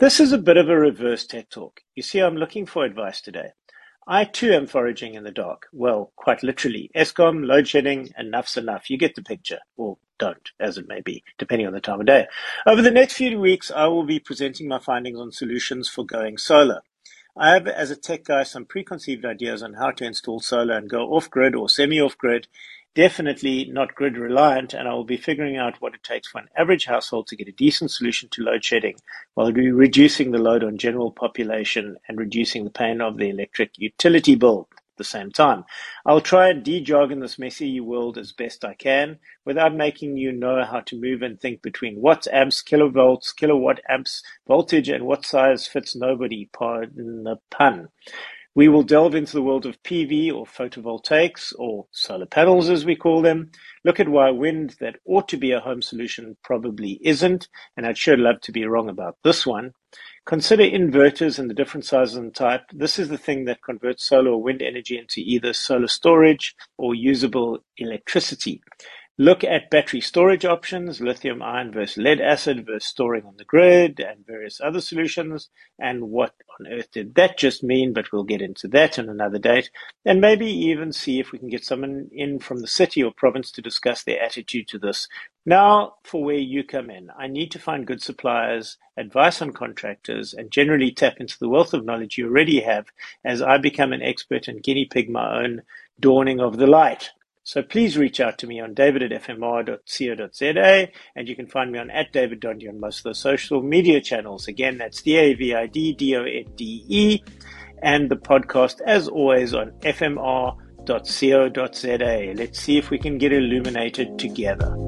This is a bit of a reverse Tech Talk. You see, I'm looking for advice today. I too am foraging in the dark. Well, quite literally. Eskom, load shedding, enough's enough. You get the picture. Or don't, as it may be, depending on the time of day. Over the next few weeks, I will be presenting my findings on solutions for going solar. I have, as a tech guy, some preconceived ideas on how to install solar and go off grid or semi off grid. Definitely not grid reliant, and I will be figuring out what it takes for an average household to get a decent solution to load shedding while re- reducing the load on general population and reducing the pain of the electric utility bill at the same time. I'll try and de-jargon this messy world as best I can without making you know how to move and think between watts, amps, kilovolts, kilowatt amps, voltage, and what size fits nobody, pardon the pun. We will delve into the world of PV or photovoltaics or solar panels as we call them. Look at why wind that ought to be a home solution probably isn't, and I'd sure love to be wrong about this one. Consider inverters and the different sizes and type. This is the thing that converts solar or wind energy into either solar storage or usable electricity. Look at battery storage options, lithium ion versus lead acid versus storing on the grid, and various other solutions. And what on earth did that just mean? But we'll get into that in another date. And maybe even see if we can get someone in from the city or province to discuss their attitude to this. Now, for where you come in, I need to find good suppliers, advice on contractors, and generally tap into the wealth of knowledge you already have as I become an expert and guinea pig my own dawning of the light. So please reach out to me on david at fmr.co.za and you can find me on at David Donde on most of the social media channels. Again, that's D-A-V-I-D-D-O-N-D-E and the podcast as always on fmr.co.za. Let's see if we can get illuminated together.